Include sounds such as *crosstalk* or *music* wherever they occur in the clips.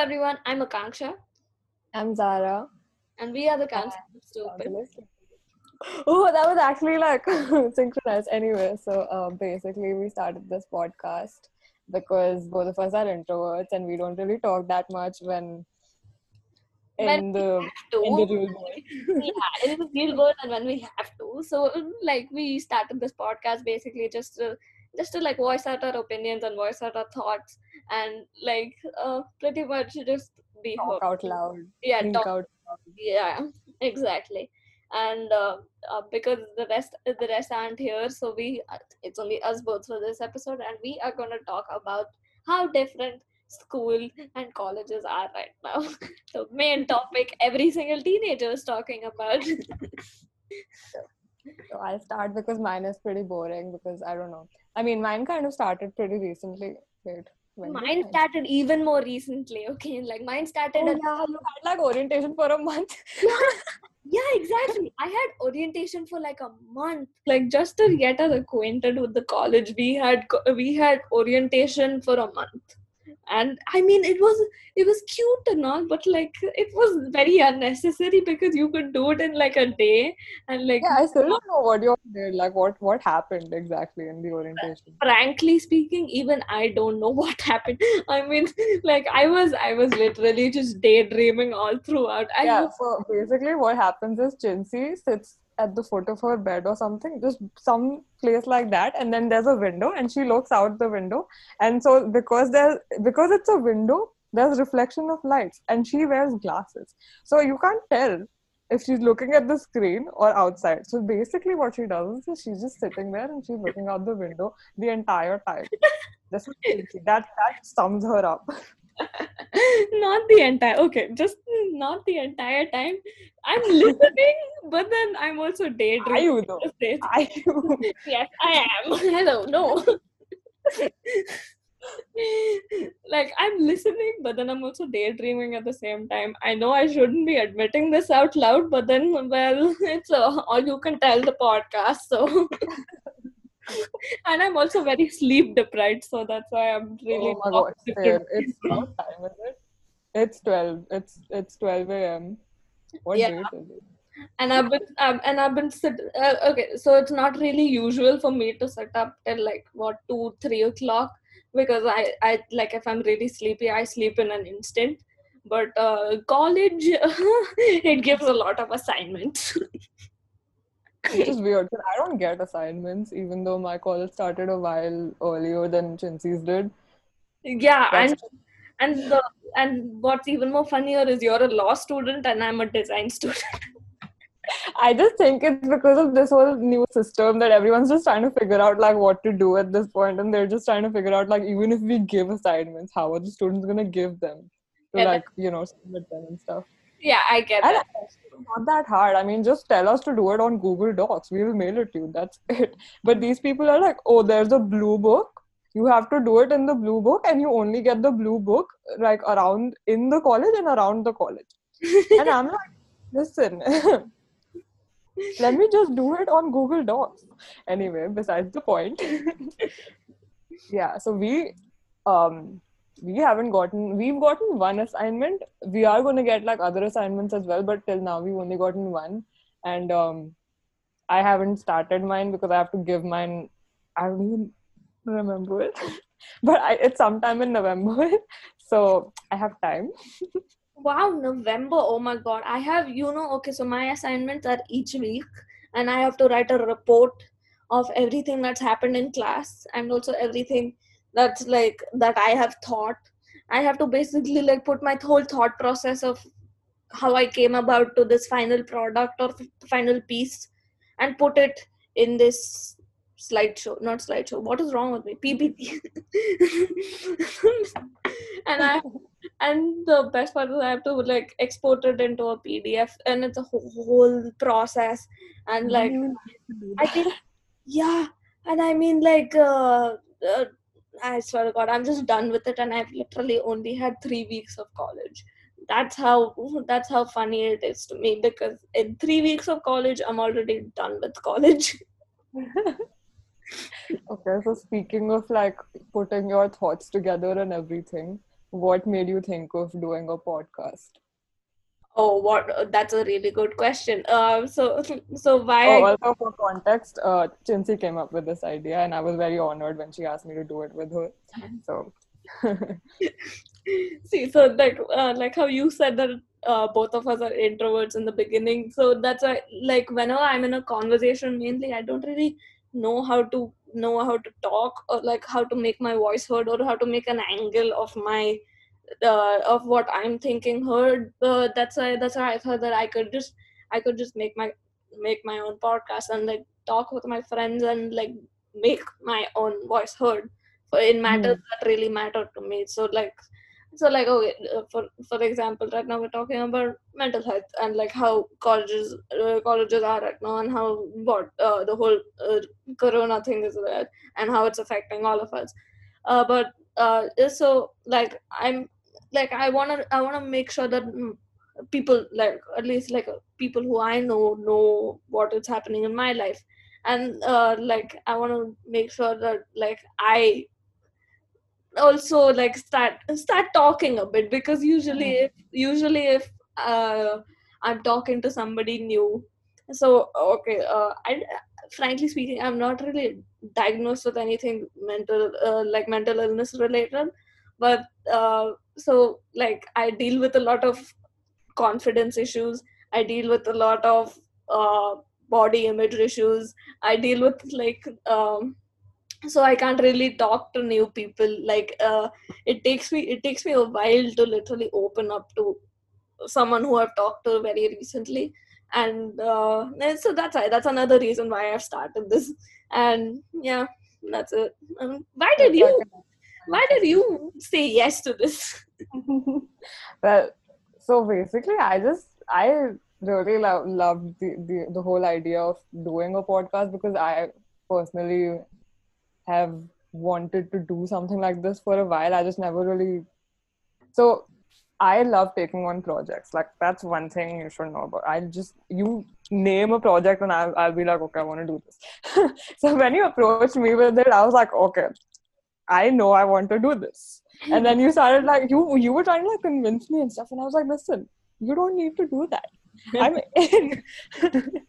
everyone. I'm Akanksha, I'm Zara. and we are the Council of Stupid. Oh, that was actually like *laughs* synchronized. Anyway, so uh, basically, we started this podcast because both of us are introverts and we don't really talk that much when in When we the have to. in the real world. *laughs* yeah, in the real world and when we have to. So, like, we started this podcast basically just to just to like voice out our opinions and voice out our thoughts and like uh, pretty much just be talk heard. out loud, Yeah, talk out. yeah exactly and uh, uh, because the rest the rest aren't here so we uh, it's only us both for this episode and we are going to talk about how different school and colleges are right now *laughs* the main topic every single teenager is talking about *laughs* So I'll start because mine is pretty boring because I don't know. I mean, mine kind of started pretty recently. Wait, when mine started even more recently okay? Like mine started Oh yeah, you had like orientation for a month. *laughs* yeah. Exactly. I had orientation for like a month. Like just to get us acquainted with the college we had we had orientation for a month and i mean it was it was cute and all but like it was very unnecessary because you could do it in like a day and like Yeah, I still don't know what you did. Like, what what happened exactly in the orientation? frankly speaking even i don't know *laughs* what happened i mean like i was i was literally just daydreaming all throughout I yeah. was- So basically, what happens is Chincy sits at the foot of her bed or something, just some place like that, and then there's a window, and she looks out the window, and so because there's because it's a window, there's reflection of lights, and she wears glasses, so you can't tell if she's looking at the screen or outside. So basically, what she does is she's just sitting there and she's looking out the window the entire time. This is Chincy. That that sums her up. *laughs* *laughs* not the entire okay just not the entire time. I'm listening but then i'm also Are daydreaming you though? at the same- Are you? yes i am. *laughs* Hello no. *laughs* Like i'm listening but then i'm also daydreaming at the same time. I know i shouldn't be admitting this out loud but then well it's uh, all you can tell the podcast so *laughs* and i'm also very sleep deprived so that's why i'm really oh my god, able to same. do It's what time is it? It's twelve. It's it's twelve a.m. What Yeah. date is it? and I've been um, and I've been sit. Uh, okay, so it's not really usual for me to sit up till like what two three o'clock because I I like if I'm really sleepy I sleep in an instant. But uh, college *laughs* it gives a lot of assignments. *laughs* Which is weird. 'cause I don't get assignments, even though my college started a while earlier than Chincy's did. yeah, and and the and what's even more funnier is you're a law student and I'm a design student. *laughs* I just think it's because of this whole new system that everyone's just trying to figure out like what to do at this point, and they're just trying to figure out like even if we give assignments, how are the students gonna give them to Yeah, like you know submit them and stuff. Yeah, I get And it. not that hard. I mean, just tell us to do it on Google Docs. We will mail it to you. That's *laughs* it. But these people are like, oh, there's a blue book. You have to do it in the blue book, and you only get the blue book like around in the college and around the college. And I'm *laughs* like, listen, *laughs* let me just do it on Google Docs. Anyway, besides the point. yeah, so we um we haven't gotten we've gotten one assignment. We are gonna get like other assignments as well, but till now we've only gotten one. And um I haven't started mine because I have to give mine I don't even remember it. *laughs* but I, it's sometime in November. *laughs* so I have time. *laughs* Wow, November. Oh my God. I have, you know, okay, so my assignments are each week, and I have to write a report of everything that's happened in class and also everything that's like that I have thought. I have to basically like put my whole thought process of how I came about to this final product or final piece and put it in this slideshow, not slideshow. What is wrong with me? PPT. *laughs* and I and the best part is I have to like export it into a PDF, and it's a whole, process. And like, I think, yeah, and I mean, like, uh, uh, I swear to God, I'm just done with it, and I've literally only had three weeks of college. That's how that's how funny it is to me because in three weeks of college, I'm already done with college. *laughs* Okay, so speaking of like putting your thoughts together and everything, what made you think of doing a podcast? Oh, what? That's a really good question. Uh, so, *laughs* so why? Oh, also for context, uh, Chinsi came up with this idea, and I was very honored when she asked me to do it with her. *laughs* So, *laughs* see, so like, uh, like how you said that uh, both of us are introverts in the beginning. So that's why, like, whenever I'm in a conversation, mainly I don't really know how to know how to talk or like how to make my voice heard or how to make an angle of my uh, of what I'm thinking heard. Uh, that's why that's why I thought that I could just I could just make my make my own podcast and like talk with my friends and like make my own voice heard for in matters that really matter to me. So like so like okay uh, for for example right now we're talking about mental health and like how colleges uh, colleges are right now and how what uh, the whole uh, corona thing is there and how it's affecting all of us uh, but uh, so like i'm like i want to i want to make sure that mm, people like at least like uh, people who i know know what is happening in my life. And uh, like i want to make sure that like i also like start start talking a bit because usually if usually if uh, i'm talking to somebody new so okay uh, i frankly speaking i'm not really diagnosed with anything mental uh, like mental illness related but uh, so like i deal with a lot of confidence issues. I deal with a lot of uh, body image issues. I deal with like um, so i can't really talk to new people. Like uh, it takes me it takes me a while to literally open up to someone who i've talked to very recently. And uh, and so that's why that's another reason why i've started this. And yeah that's it. Um, why did you why did you say yes to this *laughs* well, so basically, I just I really love loved the, the the whole idea of doing a podcast because I personally have wanted to do something like this for a while. I just never really so I love taking on projects. Like that's one thing you should know about. I just you name a project and I'll I'll be like, okay, I want to do this. *laughs* so when you approached me with it, I was like, okay, I know I want to do this. And then you *laughs* started like you you were trying to like convince me and stuff, and I was like, listen, you don't need to do that. I'm in. *laughs*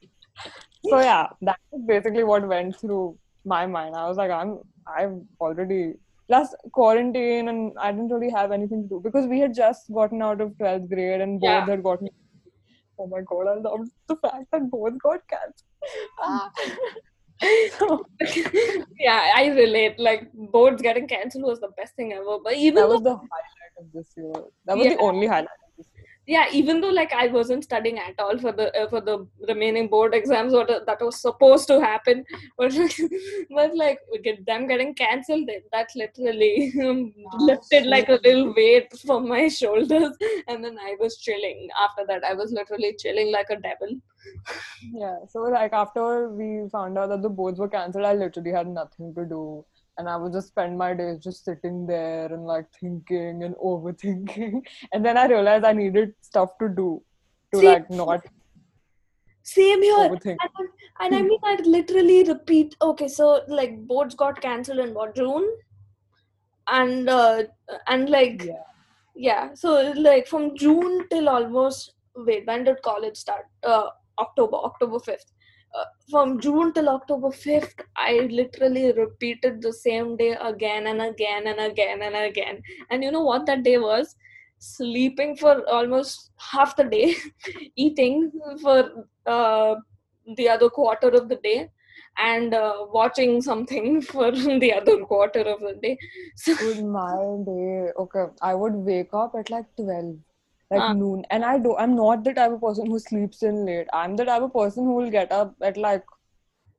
so yeah, that is basically what went through my mind. I was like, I'm I've already plus quarantine and I didn't really have anything to do because we had just gotten out of 12th grade and both Yeah. had gotten oh my god, I love the fact that both got cancelled. Ah. *laughs* Ah. *laughs* yeah i relate like boards getting cancelled was the best thing ever but even that was the highlight of this year. That was Yeah. the only highlight of this year. Yeah even though like i wasn't studying at all for the uh, for the remaining board exams what that was supposed to happen. *laughs* But but like we get them getting cancelled that that literally um, lifted like a little weight from my *laughs* shoulders. And then i was chilling. After that i was literally chilling like a devil. Yeah, so like after we found out that the boards were cancelled, I literally had nothing to do. And I would just spend my days just sitting there and like thinking and overthinking. *laughs* And then I realized I needed stuff to do to like not same here overthink. and, and i mean i literally repeat okay so like boards got cancelled in what june and uh, and like Yeah. yeah so like from june till almost wait when did college start uh october october 5th uh, from june till october 5th i literally repeated the same day again and again and again and again. And you know what that day was? Sleeping for almost half the day *laughs* eating for uh, the other quarter of the day and uh, watching something *laughs* for the other quarter of the day. So *laughs* Dude, my day, okay, I would wake up at like 12, like Ah. noon. And I do, I'm not the type of person who sleeps in late. I'm the type of person who will get up at like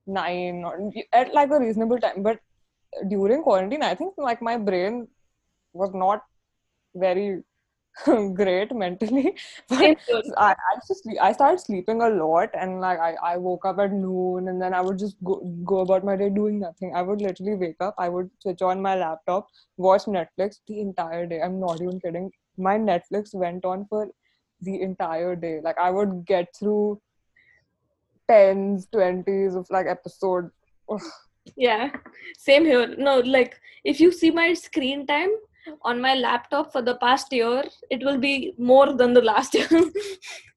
9 or at like a reasonable time. But during quarantine, I think like my brain was not very *laughs* great mentally. *laughs* But. I, I just I started sleeping a lot and like I, I woke up at noon and then I would just go, go about my day doing nothing. I would literally wake up, I would switch on my laptop, watch Netflix the entire day. I'm not even kidding. My Netflix went on for the entire day. Like I would get through tens, twenties of like episodes. Ugh. Yeah, same here. No, like if you see my screen time, on my laptop for the past year, it will be more than the last year. *laughs*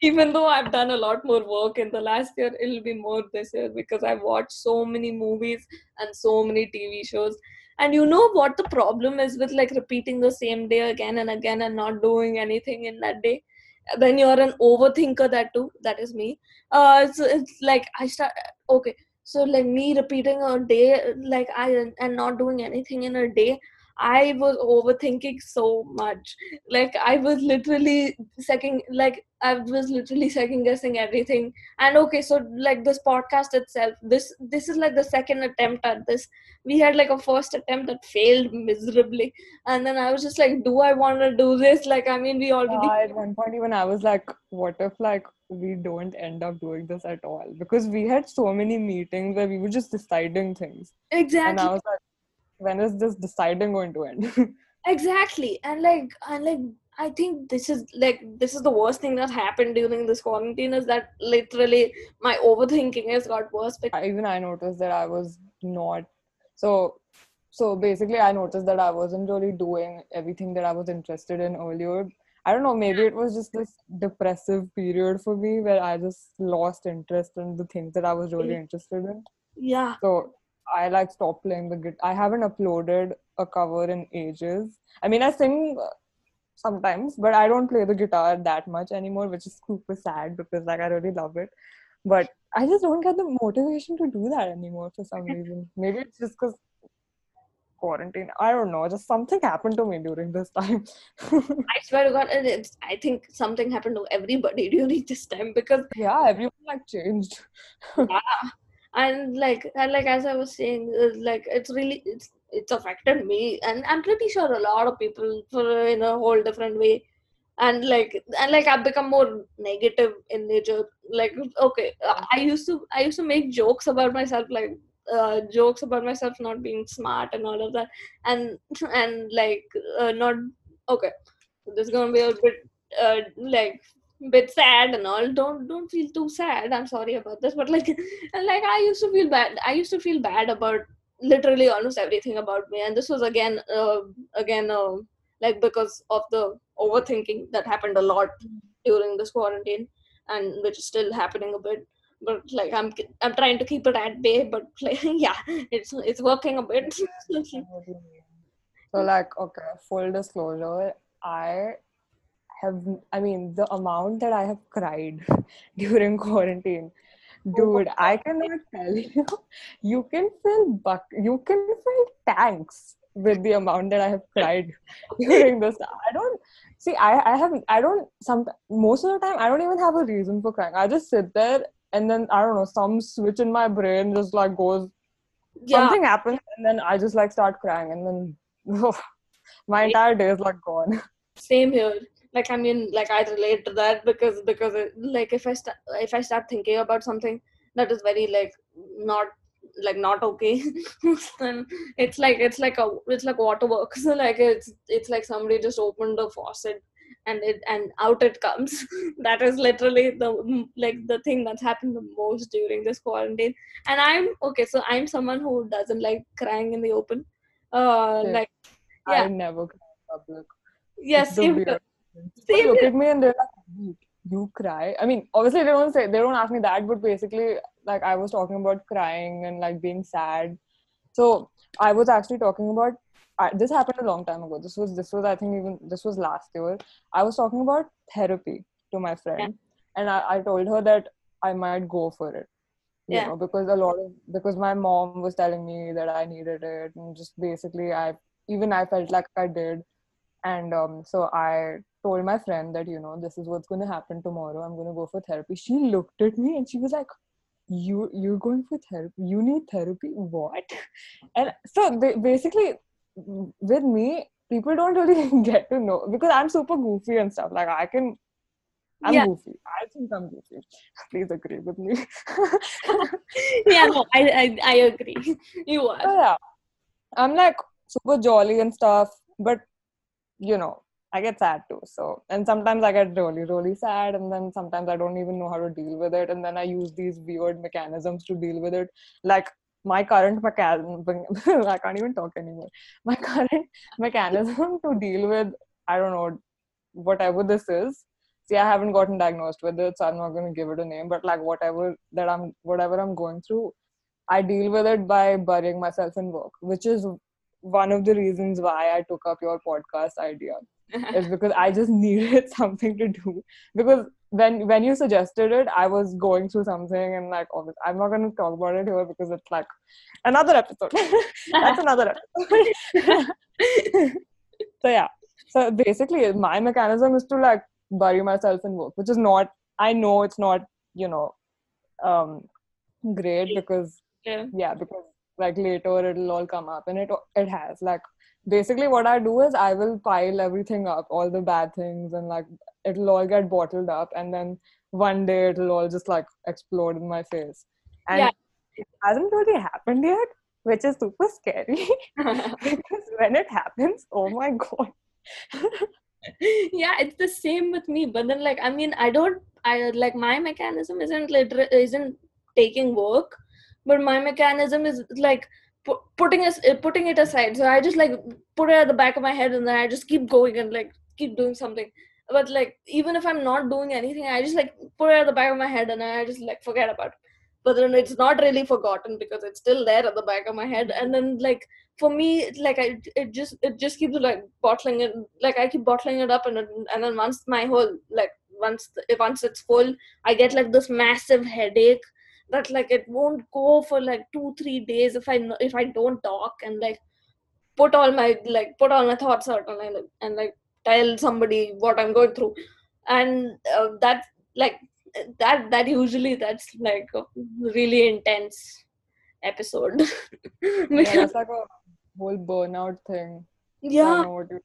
Even though I've done a lot more work in the last year, it'll be more this year because I've watched so many movies and so many TV shows. And you know what the problem is with like repeating the same day again and again and not doing anything in that day? Then you're an overthinker, that too, that is me. Uh, so it's like I start, okay, so like me repeating a day, like I and not doing anything in a day, I was overthinking so much. Like I was literally second, like I was literally second guessing everything. And okay, so like this podcast itself, this this is like the second attempt at this. We had like a first attempt that failed miserably, and then I was just like, do I want to do this? Like, I mean, we already. At one point, even I was like, what if like we don't end up doing this at all? Because we had so many meetings where we were just deciding things. Exactly. And I was like, when is this deciding going to end? *laughs* exactly. And like and like i think this is like this is the worst thing that happened during this quarantine is that literally my overthinking has got worse because even i noticed that i was not so so basically i noticed that i wasn't really doing everything that i was interested in earlier. I don't know maybe it was just this depressive period for me where i just lost interest in the things that i was really interested in. Yeah. So I like stopped playing the guitar. I haven't uploaded a cover in ages. I mean, I sing sometimes, but I don't play the guitar that much anymore, which is super sad because like I really love it. But I just don't get the motivation to do that anymore for some *laughs* reason. Maybe it's just because quarantine. I don't know. Just something happened to me during this time. *laughs* I swear to God, it's, I think something happened to everybody *laughs* during this time because yeah, everyone like changed. yeah and like and like as i was saying uh, like it's really it's it's affected me. And i'm pretty sure a lot of people for in a whole different way. And like and like i've become more negative in nature. Like okay i used to i used to make jokes about myself like uh, jokes about myself not being smart and all of that. And and like uh, not okay this is gonna be a bit uh, like bit sad and all. Don't don't feel too sad. I'm sorry about this but like *laughs* like i used to feel bad. I used to feel bad about literally almost everything about me. And this was again uh, again uh, like because of the overthinking that happened a lot during this quarantine and which is still happening a bit. But like i'm i'm trying to keep it at bay but *laughs* like yeah it's it's working a bit. *laughs* So like okay full disclosure i have i mean the amount that i have cried *laughs* during quarantine oh dude i cannot *laughs* tell you. You can fill buck you can fill tanks with the amount that i have cried *laughs* during this i don't see i i have i don't some most of the time i don't even have a reason for crying. I just sit there and then i don't know some switch in my brain just like goes yeah. something happens and then i just like start crying and then oh, my entire day is like gone. Same here like i mean like i relate to that because because it, like if i start if i start thinking about something that is very like not like not okay. *laughs* Then it's like it's like a it's like waterworks. *laughs* Like it's it's like somebody just opened a faucet and it and out it comes. *laughs* That is literally the like the thing that's happened the most during this quarantine. And i'm okay so i'm someone who doesn't like crying in the open. Uh yeah. like yeah. i never cry in public. Yes they look at me and they're like, you cry. I mean, obviously they don't say they don't ask me that, but basically, like I was talking about crying and like being sad. So I was actually talking about I, this happened a long time ago. This was this was I think even this was last year. I was talking about therapy to my friend, yeah. and I, I told her that I might go for it. You yeah. know, because a lot of because my mom was telling me that I needed it, and just basically I even I felt like I did, and um, so I told my friend that you know this is what's going to happen tomorrow i'm going to go for therapy she looked at me and she was like you you're going for therapy you need therapy what *laughs* and so basically with me people don't really *laughs* get to know because i'm super goofy and stuff like i can I'm yeah. goofy. I think I'm goofy. *laughs* Please agree with me. yeah, no, I, I I agree. You are. So, yeah. I'm like super jolly and stuff, but you know, I get sad too. So, and sometimes I get really, really sad, and then sometimes I don't even know how to deal with it. And then I use these weird mechanisms to deal with it. Like my current mechanism *laughs* I can't even talk anymore. My *laughs* current mechanism to deal with I don't know whatever this is. See, I haven't gotten diagnosed with it, so I'm not going to give it a name. But like whatever that I'm, whatever I'm going through, I deal with it by burying myself in work, which is one of the reasons why I took up your podcast idea. Is because I just *laughs* needed something to do. Because when when you suggested it, I was going through something and like, obviously, I'm not going to talk about it here because it's like another episode. *laughs* That's another episode. *laughs* so yeah. So basically, my mechanism is to like bury myself in work, which is not. I know it's not. You know, um, great because Yeah. yeah because like later it'll all come up and it it has. Like basically what i do is i will pile everything up all the bad things and like it'll all get bottled up and then one day it'll all just like explode in my face. And Yeah. it hasn't really happened yet which is super scary. *laughs* *laughs* Because when it happens oh my god. *laughs* Yeah it's the same with me but then like i mean i don't i like my mechanism isn't liter- isn't taking work but my mechanism is like pu- putting us uh, putting it aside. So i just like put it at the back of my head and then i just keep going and like keep doing something. But like even if i'm not doing anything i just like put it at the back of my head and i just like forget about it. But then it's not really forgotten because it's still there at the back of my head. And then like for me like i it just it just keeps like bottling it like i keep bottling it up and and then once my whole like once once it's full i get like this massive headache that like it won't go for like two three days if i if i don't talk and like put all my like put all my thoughts out and, like, and like tell somebody what i'm going through. And uh, that like that that usually that's like a really intense episode. *laughs* Yeah, that's like a whole burnout thing. Yeah don't know what you-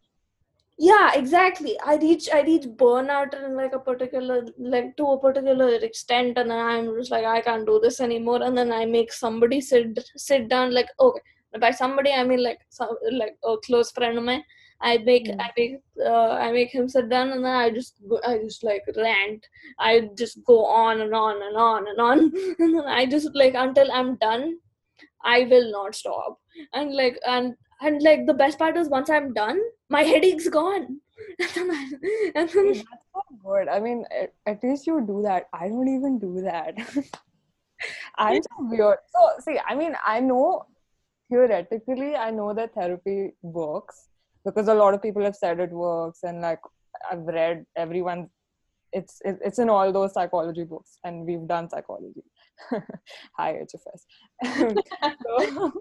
yeah exactly. I reach i reach burnout in like a particular like to a particular extent and then i'm just like i can't do this anymore and then i make somebody sit sit down like okay by somebody i mean like some like a close friend of mine. I make Mm. i make uh, i make him sit down and then i just go, i just like rant. I just go on and on and on and on. *laughs* And then i just like until i'm done i will not stop. And like and and like the best part is once i'm done my headache's gone and *laughs* then, That's not good. I mean, at, at least you do that. I don't even do that. *laughs* I'm so weird. So, see, I mean, I know theoretically, I know that therapy works because a lot of people have said it works, and like I've read everyone. It's it's in all those psychology books, and we've done psychology. *laughs* Hi HFS. so,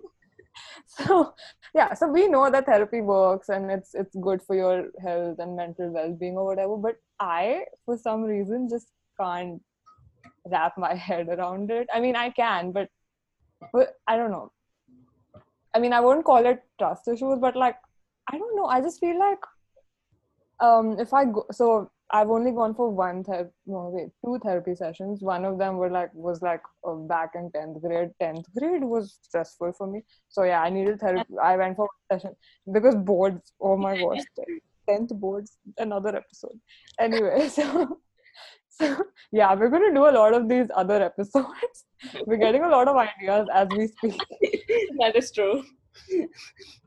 *laughs* so yeah so we know that therapy works and it's it's good for your health and mental well-being or whatever but i for some reason just can't wrap my *laughs* head around it. I mean i can but, but i don't know. I mean i wouldn't call it trust issues but like i don't know. I just feel like um if i go so i've only gone for one ther- no wait two therapy sessions. One of them were like was like uh, back in 10th grade. 10th grade was stressful for me. So yeah i needed therapy. I went for one session because boards oh my gosh *laughs* 10th boards another episode. Anyway *laughs* so so yeah we're going to do a lot of these other episodes. *laughs* We're getting a lot of ideas as we speak. That is true.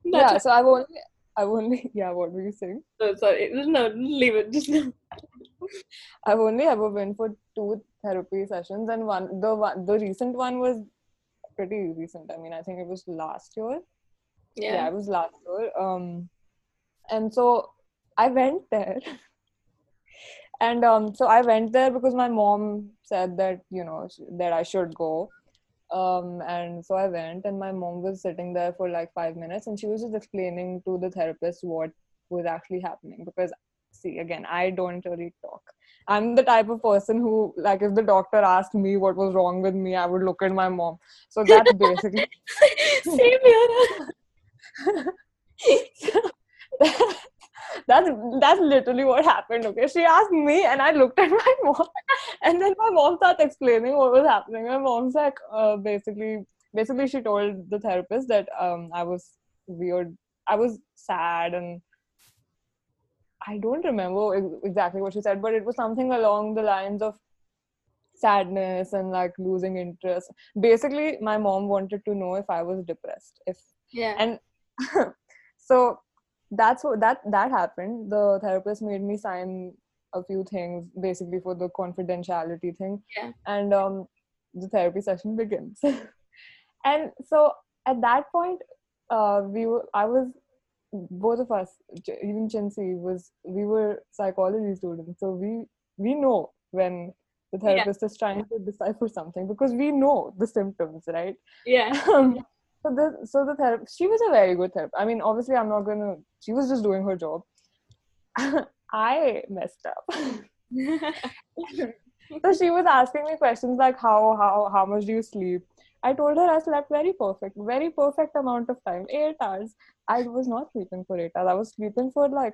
Yeah so i've only i've only *laughs* yeah what were you saying so sorry no leave it just *laughs* I've only ever been for two therapy sessions, and one the one the recent one was pretty recent. I mean, I think it was last year. Yeah, yeah it was last year. Um, and so I went there, *laughs* and um, so I went there because my mom said that you know that I should go. Um, and so I went, and my mom was sitting there for like five minutes, and she was just explaining to the therapist what was actually happening because see again i don't really talk. I'm the type of person who like if the doctor asked me what was wrong with me i would look at my mom. So that's *laughs* basically same here *laughs* *laughs* that's that's literally what happened okay she asked me and i looked at *laughs* my mom and then my mom starts explaining what was happening my mom's like uh, basically basically she told the therapist that um i was weird i was sad and I don't remember exactly what she said, but it was something along the lines of sadness and like losing interest. Basically, my mom wanted to know if I was depressed. If yeah and *laughs* so that's what that that happened. The therapist made me sign a few things basically for the confidentiality thing. Yeah. And um the therapy session begins. *laughs* and so at that point, uh we were I was both of us, even Chinsi was we were psychology students, so we we know when the Yeah. therapist is trying to decipher something because we know the symptoms, right? yeah *laughs* Um, so the so the therapist, she was a very good therapist. I mean, obviously, I'm not gonna. She was just doing her job. *laughs* I messed up. *laughs* so she was asking me questions like how how how much do you sleep? I told her I slept very perfect, very perfect amount of time, eight hours. I was not sleeping for eight hours. I was sleeping for like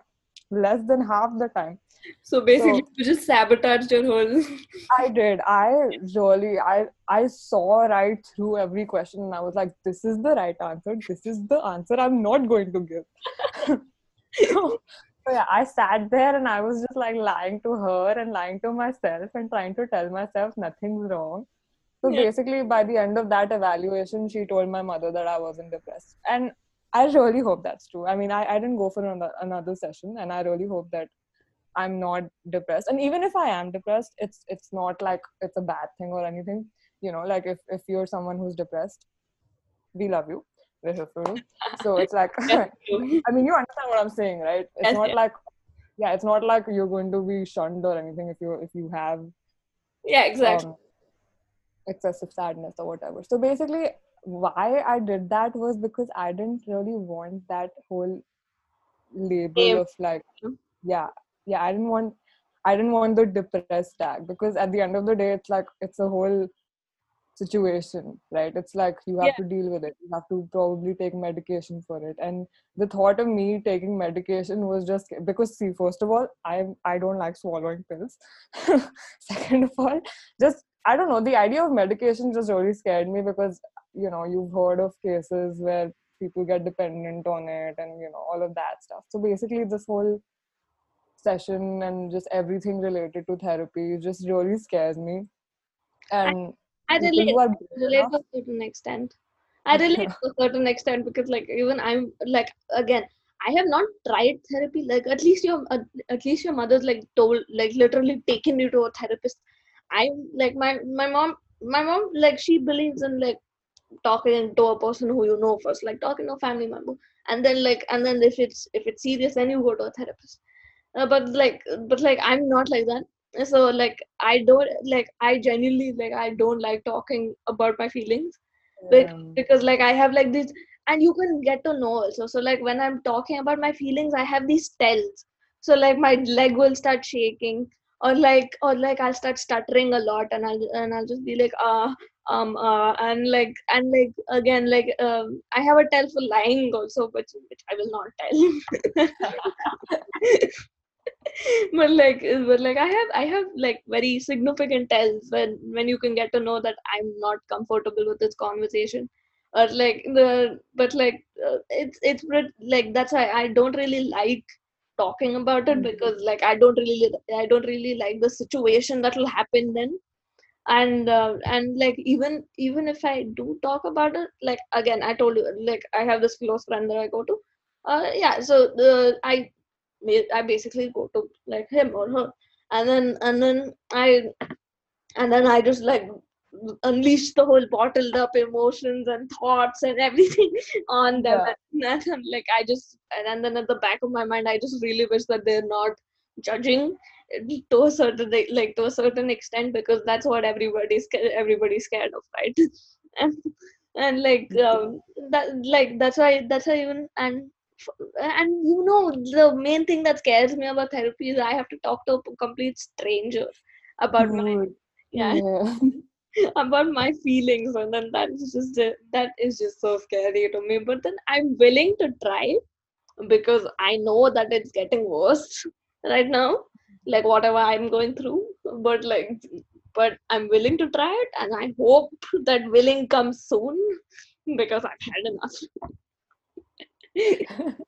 less than half the time. so basically you just sabotaged your whole *laughs* I did. I really, I, I saw right through every question, and I was like, "This is the right answer. This is the answer I'm not going to give." *laughs* so, so yeah, I sat there and I was just like lying to her and lying to myself and trying to tell myself nothing's wrong. So Yeah. basically, by the end of that evaluation, she told my mother that I wasn't depressed, and I really hope that's true. I mean, I, I didn't go for another, another session, and I really hope that I'm not depressed. And even if I am depressed, it's it's not like it's a bad thing or anything. You know, like if if you're someone who's depressed, we love you. We're here for you. So *laughs* it's like *laughs* I mean, you understand what I'm saying, right? It's Yes, not yes. like yeah, it's not like you're going to be shunned or anything if you if you have yeah exactly um, excessive sadness or whatever. So basically, why I did that was because I didn't really want that whole label Name. of like, yeah, yeah, I didn't want, I didn't want the depressed tag because at the end of the day, it's like it's a whole situation, right? It's like you have Yeah. to deal with it. You have to probably take medication for it. And the thought of me taking medication was just because see, first of all, I I don't like swallowing pills. *laughs* Second of all, just I don't know, the idea of medication just really scared me because you know, you've heard of cases where people get dependent on it and you know, all of that stuff. So basically this whole session and just everything related to therapy just really scares me. And I people relate are relate to a certain extent. I *laughs* relate to a certain extent because, like, even I'm like, again, I have not tried therapy. Like, at least your, at least your mother's like told, like, literally taken you to a therapist. I'm like, my my mom, my mom, like, she believes in like talking to a person who you know first, like talking to a family member, and then like, and then if it's if it's serious, then you go to a therapist. Uh, but like, but like, I'm not like that. So like i don't like i genuinely like i don't like talking about my feelings. Like because like i have like this and you can get to know also. So like when i'm talking about my feelings i have these tells. So like my leg will start shaking or like or like i'll start stuttering a lot and i'll and i'll just be like uh um uh and like and like again like um i have a tell for lying also which which i will not tell. *laughs* But like but like i have i have like very significant tells when when you can get to know that i'm not comfortable with this conversation. Or like the but like uh, it's it's like that's why i don't really like talking about it Mhm. because like i don't really i don't really like the situation that will happen then and uh, and like even even if i do talk about it like again i told you like i have this close friend that i go to uh yeah so the i i basically go to like him or her and then and then i and then i just like unleash the whole bottled up emotions and thoughts and everything *laughs* on them. Yeah. and, then, like i just and, then at the back of my mind i just really wish that they're not judging to a certain like to a certain extent because that's what everybody's everybody's scared of right? *laughs* And and like um, that like that's why that's why even and and you know the main thing that scares me about therapy is i have to talk to a complete stranger about my yeah. Yeah. *laughs* about my feelings and then that's just that is just so scary to me. But then i'm willing to try because i know that it's getting worse right now like whatever i'm going through. But like but i'm willing to try it and i hope that willing comes soon because i've had enough. *laughs*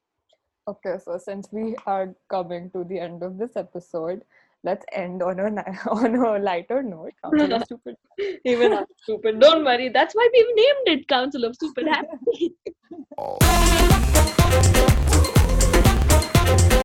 Okay, so since we are coming to the end of this episode, let's end on a *laughs* on a lighter note. Council of *laughs* Stupid. Even I'm stupid. Don't worry. That's why we've named it Council of Stupid *laughs* Happy. Oh.